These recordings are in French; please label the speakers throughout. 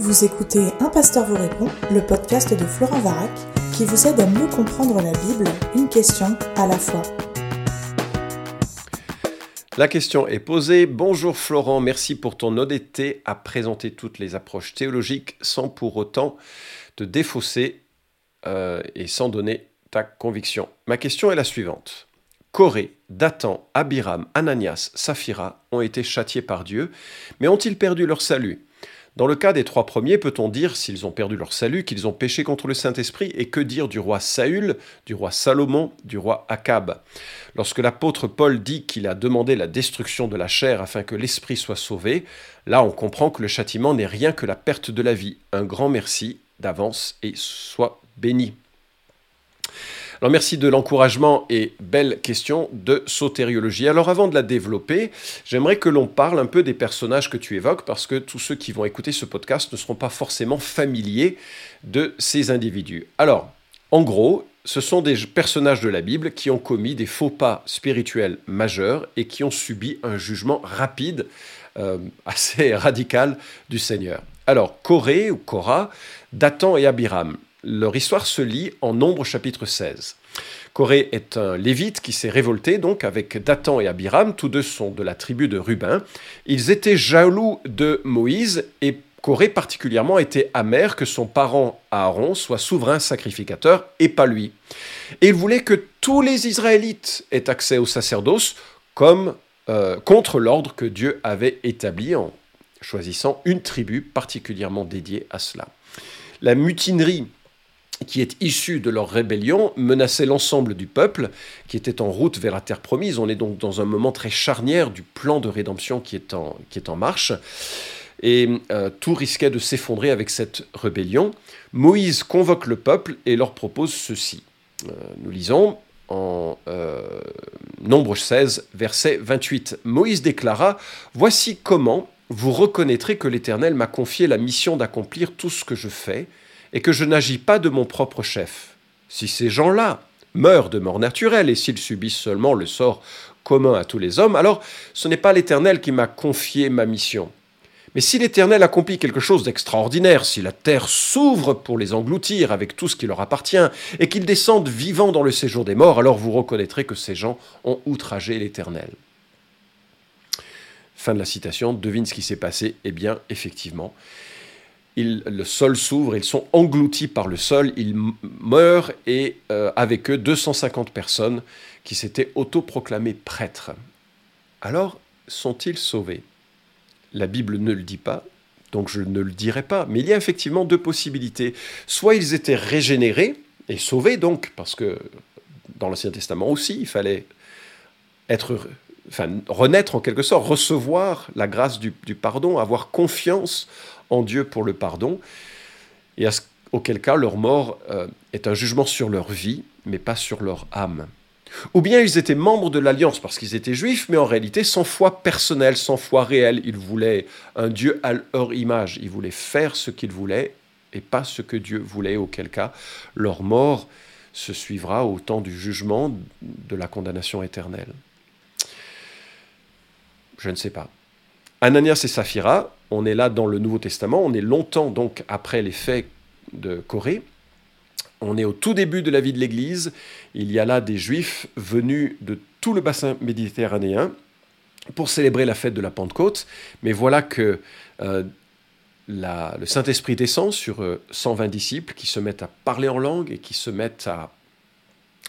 Speaker 1: Vous écoutez Un pasteur vous répond, le podcast de Florent Varac, qui vous aide à mieux comprendre la Bible, une question à la fois.
Speaker 2: La question est posée. Bonjour Florent, merci pour ton honnêteté à présenter toutes les approches théologiques sans pour autant te défausser euh, et sans donner ta conviction. Ma question est la suivante. Corée, Dathan, Abiram, Ananias, Saphira ont été châtiés par Dieu, mais ont-ils perdu leur salut? Dans le cas des trois premiers, peut-on dire, s'ils ont perdu leur salut, qu'ils ont péché contre le Saint-Esprit Et que dire du roi Saül, du roi Salomon, du roi Akab Lorsque l'apôtre Paul dit qu'il a demandé la destruction de la chair afin que l'Esprit soit sauvé, là on comprend que le châtiment n'est rien que la perte de la vie. Un grand merci d'avance et sois béni. Alors merci de l'encouragement et belle question de sotériologie. Alors avant de la développer, j'aimerais que l'on parle un peu des personnages que tu évoques parce que tous ceux qui vont écouter ce podcast ne seront pas forcément familiers de ces individus. Alors, en gros, ce sont des personnages de la Bible qui ont commis des faux pas spirituels majeurs et qui ont subi un jugement rapide, euh, assez radical du Seigneur. Alors, Corée ou Cora, Dathan et Abiram. Leur histoire se lit en Nombre chapitre 16. Corée est un lévite qui s'est révolté donc avec Dathan et Abiram, tous deux sont de la tribu de Ruben. Ils étaient jaloux de Moïse et Corée particulièrement était amer que son parent Aaron soit souverain sacrificateur et pas lui. Et il voulait que tous les Israélites aient accès au sacerdoce comme euh, contre l'ordre que Dieu avait établi en choisissant une tribu particulièrement dédiée à cela. La mutinerie qui est issue de leur rébellion menaçait l'ensemble du peuple qui était en route vers la terre promise. On est donc dans un moment très charnière du plan de rédemption qui est en, qui est en marche. Et euh, tout risquait de s'effondrer avec cette rébellion. Moïse convoque le peuple et leur propose ceci. Euh, nous lisons en euh, Nombre 16, verset 28. Moïse déclara, Voici comment vous reconnaîtrez que l'Éternel m'a confié la mission d'accomplir tout ce que je fais et que je n'agis pas de mon propre chef. Si ces gens-là meurent de mort naturelle et s'ils subissent seulement le sort commun à tous les hommes, alors ce n'est pas l'Éternel qui m'a confié ma mission. Mais si l'Éternel accomplit quelque chose d'extraordinaire, si la terre s'ouvre pour les engloutir avec tout ce qui leur appartient, et qu'ils descendent vivants dans le séjour des morts, alors vous reconnaîtrez que ces gens ont outragé l'Éternel. Fin de la citation, devine ce qui s'est passé. Eh bien, effectivement, le sol s'ouvre, ils sont engloutis par le sol, ils meurent et euh, avec eux 250 personnes qui s'étaient autoproclamées prêtres. Alors, sont-ils sauvés? La Bible ne le dit pas, donc je ne le dirai pas, mais il y a effectivement deux possibilités. Soit ils étaient régénérés et sauvés donc, parce que dans l'Ancien Testament aussi, il fallait être enfin, renaître en quelque sorte, recevoir la grâce du, pardon, avoir confiance en Dieu pour le pardon, et auquel cas leur mort euh, est un jugement sur leur vie, mais pas sur leur âme. Ou bien ils étaient membres de l'alliance parce qu'ils étaient juifs, mais en réalité sans foi personnelle, sans foi réelle. Ils voulaient un Dieu à leur image. Ils voulaient faire ce qu'ils voulaient et pas ce que Dieu voulait, auquel cas leur mort se suivra au temps du jugement, de la condamnation éternelle. Je ne sais pas. Ananias et Saphira, on est là dans le Nouveau Testament, on est longtemps donc après les faits de Corée. On est au tout début de la vie de l'Église. Il y a là des Juifs venus de tout le bassin méditerranéen pour célébrer la fête de la Pentecôte. Mais voilà que euh, le Saint-Esprit descend sur 120 euh, disciples qui se mettent à parler en langue et qui se mettent à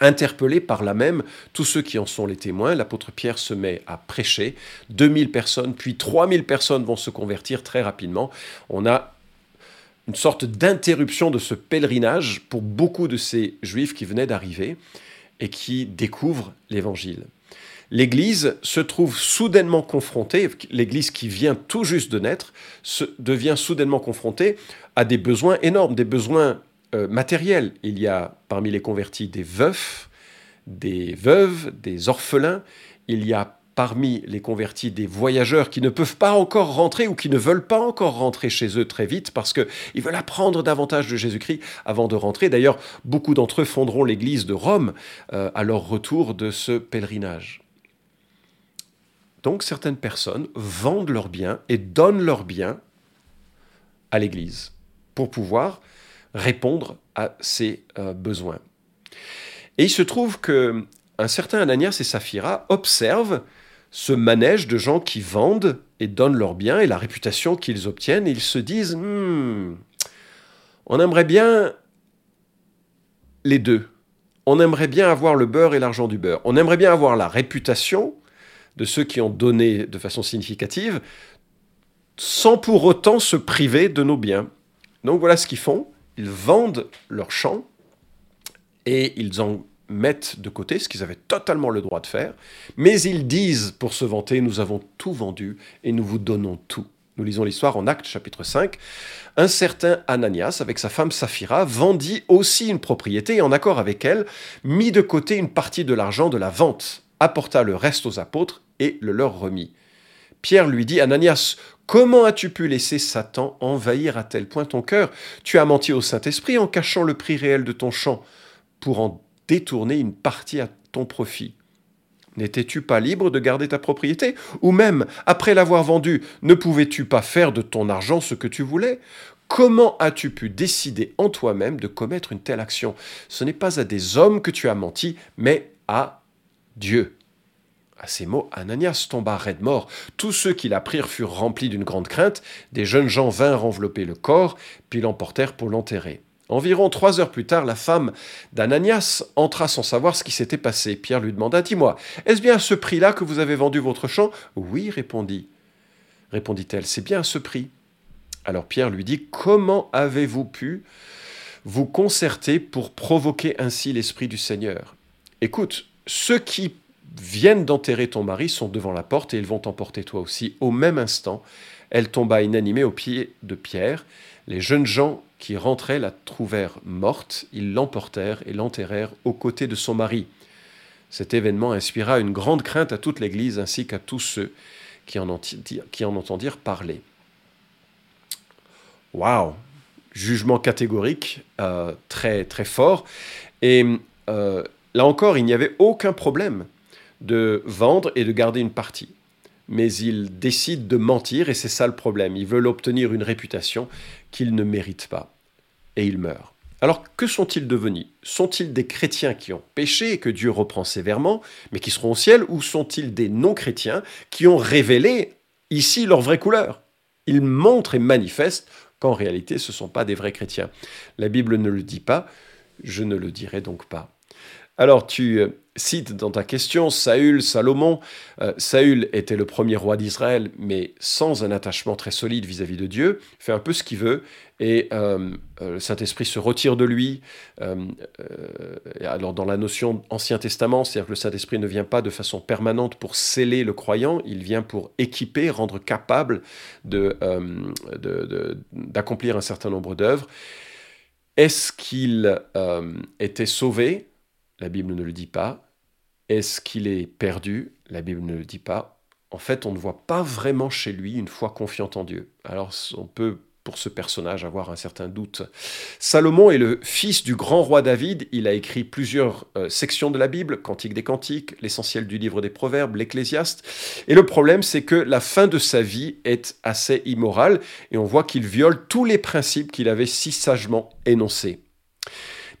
Speaker 2: Interpellé par là même tous ceux qui en sont les témoins, l'apôtre Pierre se met à prêcher. 2000 personnes, puis 3000 personnes vont se convertir très rapidement. On a une sorte d'interruption de ce pèlerinage pour beaucoup de ces juifs qui venaient d'arriver et qui découvrent l'évangile. L'Église se trouve soudainement confrontée, l'Église qui vient tout juste de naître, se, devient soudainement confrontée à des besoins énormes, des besoins euh. Il y a parmi les convertis des veufs, des veuves, des orphelins. Il y a parmi les convertis des voyageurs qui ne peuvent pas encore rentrer ou qui ne veulent pas encore rentrer chez eux très vite parce qu'ils veulent apprendre davantage de Jésus-Christ avant de rentrer. D'ailleurs, beaucoup d'entre eux fonderont l'église de Rome euh, à leur retour de ce pèlerinage. Donc certaines personnes vendent leurs biens et donnent leurs biens à l'Église pour pouvoir répondre à ses euh, besoins. Et il se trouve que un certain Ananias et Saphira observent ce manège de gens qui vendent et donnent leurs biens et la réputation qu'ils obtiennent, ils se disent hmm, on aimerait bien les deux. On aimerait bien avoir le beurre et l'argent du beurre. On aimerait bien avoir la réputation de ceux qui ont donné de façon significative, sans pour autant se priver de nos biens. Donc voilà ce qu'ils font. Ils vendent leurs champs et ils en mettent de côté, ce qu'ils avaient totalement le droit de faire, mais ils disent pour se vanter, nous avons tout vendu et nous vous donnons tout. Nous lisons l'histoire en Actes chapitre 5. Un certain Ananias, avec sa femme Saphira, vendit aussi une propriété et en accord avec elle, mit de côté une partie de l'argent de la vente, apporta le reste aux apôtres et le leur remit. Pierre lui dit, Ananias, comment as-tu pu laisser Satan envahir à tel point ton cœur? Tu as menti au Saint-Esprit en cachant le prix réel de ton champ pour en détourner une partie à ton profit. N'étais-tu pas libre de garder ta propriété? Ou même, après l'avoir vendue, ne pouvais-tu pas faire de ton argent ce que tu voulais? Comment as-tu pu décider en toi-même de commettre une telle action? Ce n'est pas à des hommes que tu as menti, mais à Dieu. À ces mots, Ananias tomba raide mort. Tous ceux qui l'apprirent furent remplis d'une grande crainte. Des jeunes gens vinrent envelopper le corps, puis l'emportèrent pour l'enterrer. Environ trois heures plus tard, la femme d'Ananias entra sans savoir ce qui s'était passé. Pierre lui demanda Dis-moi, est-ce bien à ce prix-là que vous avez vendu votre champ Oui, répondit. Répondit-elle C'est bien à ce prix. Alors Pierre lui dit Comment avez-vous pu vous concerter pour provoquer ainsi l'Esprit du Seigneur? Écoute, ceux qui viennent d'enterrer ton mari sont devant la porte et ils vont t'emporter toi aussi. Au même instant, elle tomba inanimée aux pieds de Pierre. Les jeunes gens qui rentraient la trouvèrent morte, ils l'emportèrent et l'enterrèrent aux côtés de son mari. Cet événement inspira une grande crainte à toute l'Église ainsi qu'à tous ceux qui en, entendirent parler. Waouh Jugement catégorique, euh, très très fort. Et euh, là encore, il n'y avait aucun problème de vendre et de garder une partie mais ils décident de mentir et c'est ça le problème. Ils veulent obtenir une réputation qu'ils ne méritent pas. Et ils meurent. Alors que sont-ils devenus? Sont-ils des chrétiens qui ont péché et que Dieu reprend sévèrement, mais qui seront au ciel, ou sont-ils des non-chrétiens qui ont révélé ici leur vraie couleur? Ils montrent et manifestent qu'en réalité ce ne sont pas des vrais chrétiens. La Bible ne le dit pas, je ne le dirai donc pas. Alors tu euh, cites dans ta question Saül, Salomon. Euh, Saül était le premier roi d'Israël, mais sans un attachement très solide vis-à-vis de Dieu, fait un peu ce qu'il veut, et euh, le Saint-Esprit se retire de lui. alors dans la notion Ancien Testament, c'est-à-dire que le Saint-Esprit ne vient pas de façon permanente pour sceller le croyant, il vient pour équiper, rendre capable d'accomplir de, un certain nombre d'œuvres. Est-ce qu'il était sauvé? La Bible ne le dit pas. Est-ce qu'il est perdu? La Bible ne le dit pas. En fait, on ne voit pas vraiment chez lui une foi confiante en Dieu. Alors on peut pour ce personnage avoir un certain doute. Salomon est le fils du grand roi David, il a écrit plusieurs euh, sections de la Bible, Cantique des Cantiques, l'essentiel du livre des Proverbes, l'Ecclésiaste, et le problème c'est que la fin de sa vie est assez immorale, et on voit qu'il viole tous les principes qu'il avait si sagement énoncés.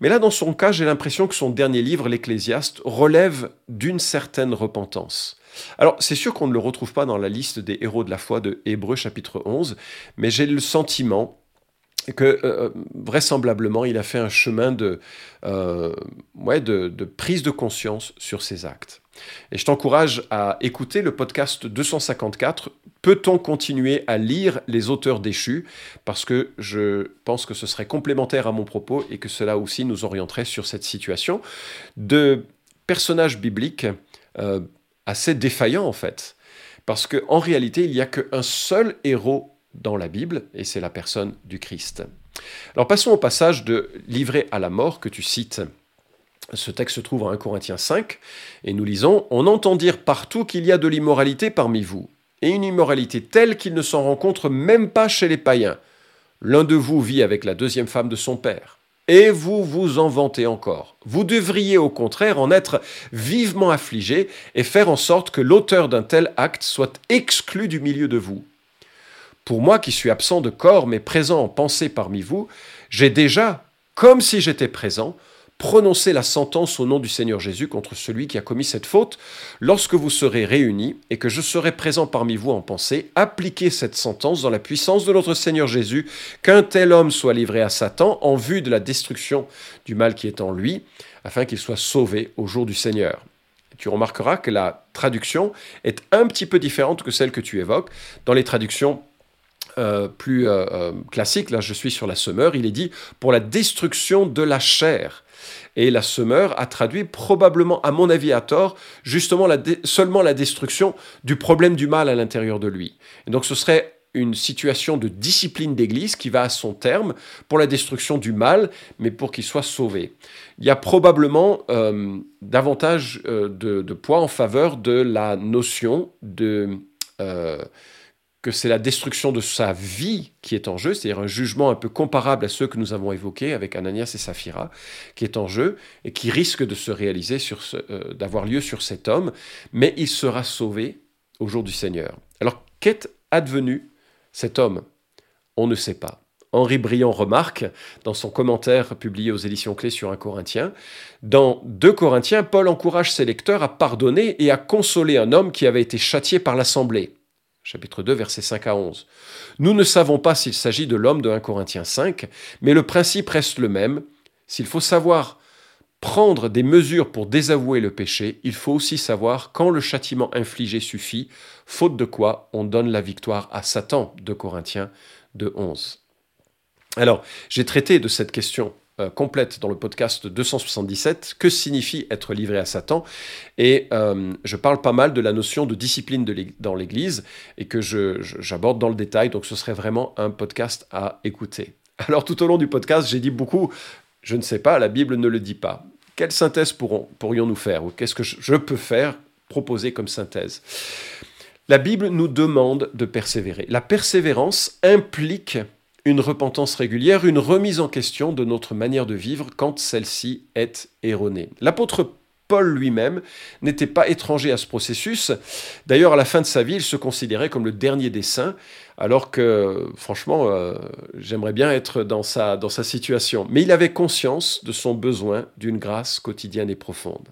Speaker 2: Mais là, dans son cas, j'ai l'impression que son dernier livre, l'Ecclésiaste, relève d'une certaine repentance. Alors, c'est sûr qu'on ne le retrouve pas dans la liste des héros de la foi de Hébreu chapitre 11, mais j'ai le sentiment que euh, euh, vraisemblablement il a fait un chemin de, euh, prise de conscience sur ses actes. Et je t'encourage à écouter le podcast 254. Peut-on continuer à lire les auteurs déchus? Parce que je pense que ce serait complémentaire à mon propos et que cela aussi nous orienterait sur cette situation de personnages bibliques assez défaillants en fait. Parce qu'en réalité, il n'y a qu'un seul héros dans la Bible, et c'est la personne du Christ. Alors passons au passage de Livré à la mort que tu cites. Ce texte se trouve en 1 Corinthiens 5, et nous lisons On entend dire partout qu'il y a de l'immoralité parmi vous, et une immoralité telle qu'il ne s'en rencontre même pas chez les païens. L'un de vous vit avec la deuxième femme de son père, et vous vous en vantez encore. Vous devriez au contraire en être vivement affligé et faire en sorte que l'auteur d'un tel acte soit exclu du milieu de vous. Pour moi qui suis absent de corps mais présent en pensée parmi vous, j'ai déjà, comme si j'étais présent, prononcé la sentence au nom du Seigneur Jésus contre celui qui a commis cette faute. Lorsque vous serez réunis et que je serai présent parmi vous en pensée, appliquez cette sentence dans la puissance de notre Seigneur Jésus, qu'un tel homme soit livré à Satan en vue de la destruction du mal qui est en lui, afin qu'il soit sauvé au jour du Seigneur. Tu remarqueras que la traduction est un petit peu différente que celle que tu évoques. Dans les traductions euh, plus euh, euh, classiques, là je suis sur la semeur, il est dit pour la destruction de la chair. Et la semeur a traduit probablement, à mon avis à tort, justement seulement la destruction du problème du mal à l'intérieur de lui. Et donc ce serait une situation de discipline d'Église qui va à son terme pour la destruction du mal, mais pour qu'il soit sauvé. Il y a probablement davantage de, poids en faveur de la notion de... que c'est la destruction de sa vie qui est en jeu, c'est-à-dire un jugement un peu comparable à ceux que nous avons évoqués avec Ananias et Saphira, qui est en jeu et qui risque de se réaliser, d'avoir lieu sur cet homme, mais il sera sauvé au jour du Seigneur. Alors, qu'est advenu cet homme? On ne sait pas. Henri Briand remarque, dans son commentaire publié aux éditions clés sur un Corinthien, dans 2 Corinthiens, Paul encourage ses lecteurs à pardonner et à consoler un homme qui avait été châtié par l'Assemblée. Chapitre 2, versets 5 à 11. Nous ne savons pas s'il s'agit de l'homme de 1 Corinthiens 5, mais le principe reste le même. S'il faut savoir prendre des mesures pour désavouer le péché, il faut aussi savoir quand le châtiment infligé suffit, faute de quoi on donne la victoire à Satan, de Corinthiens 2, 11. Alors, j'ai traité de cette question euh, complète dans le podcast 277, que signifie être livré à Satan, et euh, je parle pas mal de la notion de discipline dans l'Église, et que j'aborde dans le détail, donc ce serait vraiment un podcast à écouter. Alors tout au long du podcast, j'ai dit beaucoup je ne sais pas, la Bible ne le dit pas. Quelle synthèse pourrions-nous faire Ou qu'est-ce que je peux faire, proposer comme synthèse? La Bible nous demande de persévérer. La persévérance implique une repentance régulière, une remise en question de notre manière de vivre quand celle-ci est erronée. L'apôtre Paul lui-même n'était pas étranger à ce processus. D'ailleurs, à la fin de sa vie, il se considérait comme le dernier des saints, alors que, franchement, euh, j'aimerais bien être dans sa, situation. Mais il avait conscience de son besoin d'une grâce quotidienne et profonde.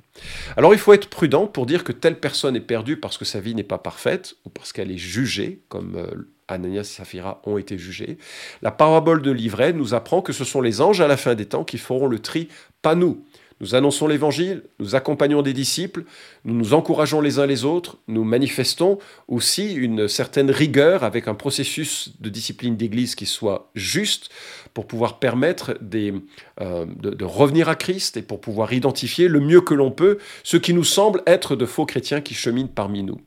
Speaker 2: Alors, il faut être prudent pour dire que telle personne est perdue parce que sa vie n'est pas parfaite ou parce qu'elle est jugée, comme euh, Ananias et Saphira ont été jugés. La parabole de l'ivraie nous apprend que ce sont les anges à la fin des temps qui feront le tri, pas nous. Nous annonçons l'Évangile, nous accompagnons des disciples, nous nous encourageons les uns les autres, nous manifestons aussi une certaine rigueur avec un processus de discipline d'Église qui soit juste pour pouvoir permettre euh, de, revenir à Christ et pour pouvoir identifier le mieux que l'on peut ce qui nous semble être de faux chrétiens qui cheminent parmi nous.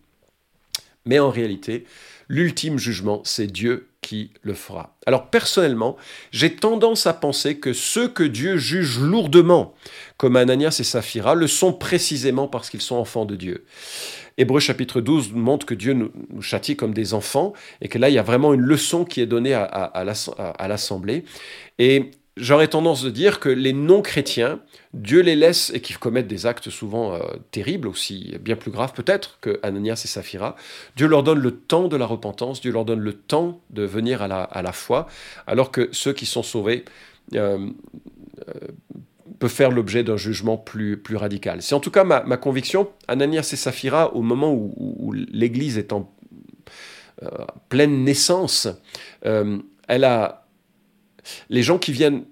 Speaker 2: Mais en réalité, l'ultime jugement, c'est Dieu qui le fera. Alors personnellement, j'ai tendance à penser que ceux que Dieu juge lourdement, comme Ananias et Saphira, le sont précisément parce qu'ils sont enfants de Dieu. Hébreu chapitre 12 montre que Dieu nous, châtie comme des enfants et que là, il y a vraiment une leçon qui est donnée à, à l'Assemblée. Et j'aurais tendance de dire que les non-chrétiens, Dieu les laisse et qui commettent des actes souvent euh, terribles, aussi bien plus graves peut-être que Ananias et Saphira. Dieu leur donne le temps de la repentance, Dieu leur donne le temps de venir à la, à la foi, alors que ceux qui sont sauvés euh, euh, peuvent faire l'objet d'un jugement plus, plus radical. C'est en tout cas ma, conviction. Ananias et Saphira, au moment où, l'Église est en pleine naissance, elle a les gens qui viennent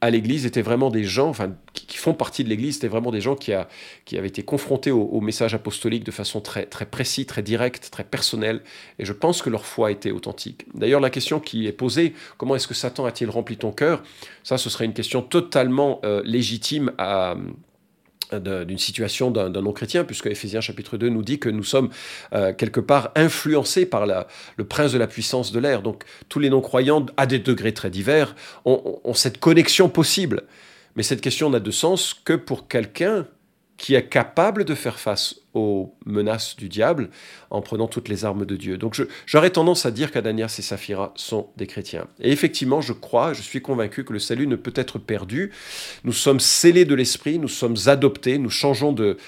Speaker 2: à l'Église étaient vraiment des gens, enfin, qui, font partie de l'Église, étaient vraiment des gens qui, a, qui avaient été confrontés au, message apostolique de façon très, très précis, très directe, très personnelle, et je pense que leur foi était authentique. D'ailleurs, la question qui est posée, comment est-ce que Satan a-t-il rempli ton cœur? Ça, ce serait une question totalement euh, légitime à, d'une situation d'un non-chrétien, puisque Ephésiens chapitre 2 nous dit que nous sommes euh, quelque part influencés par le prince de la puissance de l'air. Donc tous les non-croyants, à des degrés très divers, ont, cette connexion possible. Mais cette question n'a de sens que pour quelqu'un qui est capable de faire face aux menaces du diable en prenant toutes les armes de Dieu. Donc j'aurais tendance à dire qu'Adanias et Saphira sont des chrétiens. Et effectivement, je crois, je suis convaincu que le salut ne peut être perdu. Nous sommes scellés de l'esprit, nous sommes adoptés, nous changeons de,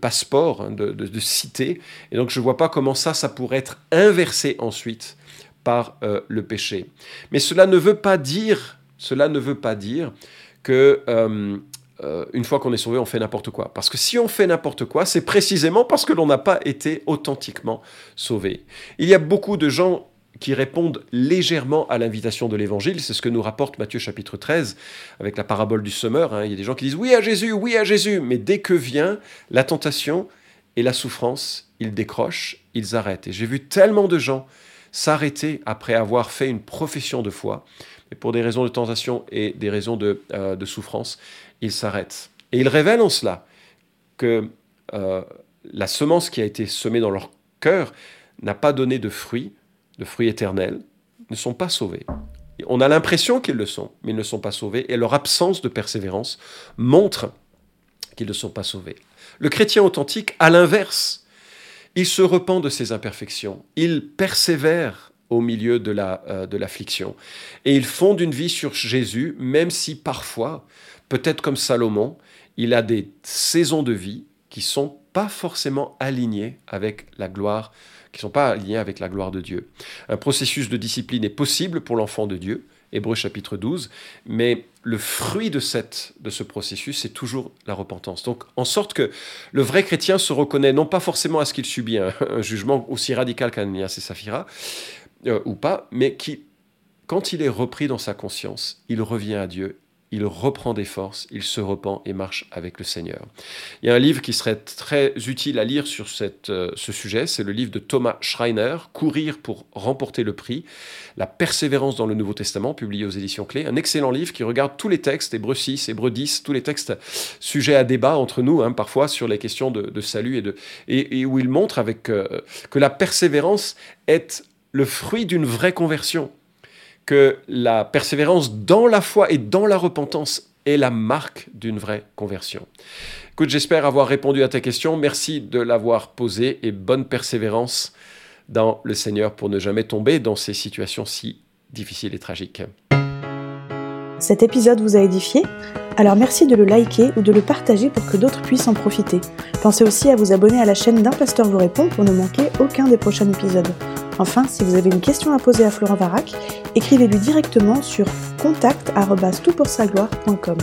Speaker 2: passeport, hein, de, cité. Et donc je ne vois pas comment ça, ça pourrait être inversé ensuite par euh, le péché. Mais cela ne veut pas dire, cela ne veut pas dire que euh, euh, une fois qu'on est sauvé, on fait n'importe quoi. Parce que si on fait n'importe quoi, c'est précisément parce que l'on n'a pas été authentiquement sauvé. Il y a beaucoup de gens qui répondent légèrement à l'invitation de l'évangile. C'est ce que nous rapporte Matthieu chapitre 13 avec la parabole du semeur. Hein. Il y a des gens qui disent oui à Jésus, oui à Jésus, mais dès que vient la tentation et la souffrance, ils décrochent, ils arrêtent. Et j'ai vu tellement de gens s'arrêter après avoir fait une profession de foi, mais pour des raisons de tentation et des raisons de, euh, souffrance, ils s'arrêtent. Et ils révèlent en cela que euh, la semence qui a été semée dans leur cœur n'a pas donné de fruits, de fruits éternels, ne sont pas sauvés. On a l'impression qu'ils le sont, mais ils ne sont pas sauvés, et leur absence de persévérance montre qu'ils ne sont pas sauvés. Le chrétien authentique, à l'inverse, il se repent de ses imperfections, il persévère au milieu de la euh, de l'affliction et il fonde une vie sur Jésus même si parfois peut-être comme Salomon il a des saisons de vie qui sont pas forcément alignées avec la gloire qui sont pas alignées avec la gloire de Dieu. Un processus de discipline est possible pour l'enfant de Dieu Hébreu chapitre 12, mais le fruit de, cette, de ce processus, c'est toujours la repentance. Donc, en sorte que le vrai chrétien se reconnaît non pas forcément à ce qu'il subit un, jugement aussi radical qu'Ananias et Saphira, euh, ou pas, mais qui, quand il est repris dans sa conscience, il revient à Dieu il reprend des forces, il se repent et marche avec le Seigneur. Il y a un livre qui serait très utile à lire sur euh, ce sujet, c'est le livre de Thomas Schreiner, Courir pour remporter le prix, La persévérance dans le Nouveau Testament, publié aux éditions Clés. Un excellent livre qui regarde tous les textes, Hébreux 6, Hébreux 10, tous les textes sujets à débat entre nous, hein, parfois sur les questions de, salut, et, où il montre euh, que la persévérance est le fruit d'une vraie conversion que la persévérance dans la foi et dans la repentance est la marque d'une vraie conversion. Écoute, j'espère avoir répondu à ta question. Merci de l'avoir posée et bonne persévérance dans le Seigneur pour ne jamais tomber dans ces situations si difficiles et tragiques.
Speaker 1: Cet épisode vous a édifié? Alors merci de le liker ou de le partager pour que d'autres puissent en profiter. Pensez aussi à vous abonner à la chaîne d'un pasteur vous répond pour ne manquer aucun des prochains épisodes. Enfin, si vous avez une question à poser à Florent Varac, écrivez-lui directement sur contact.toutpoursagloire.com.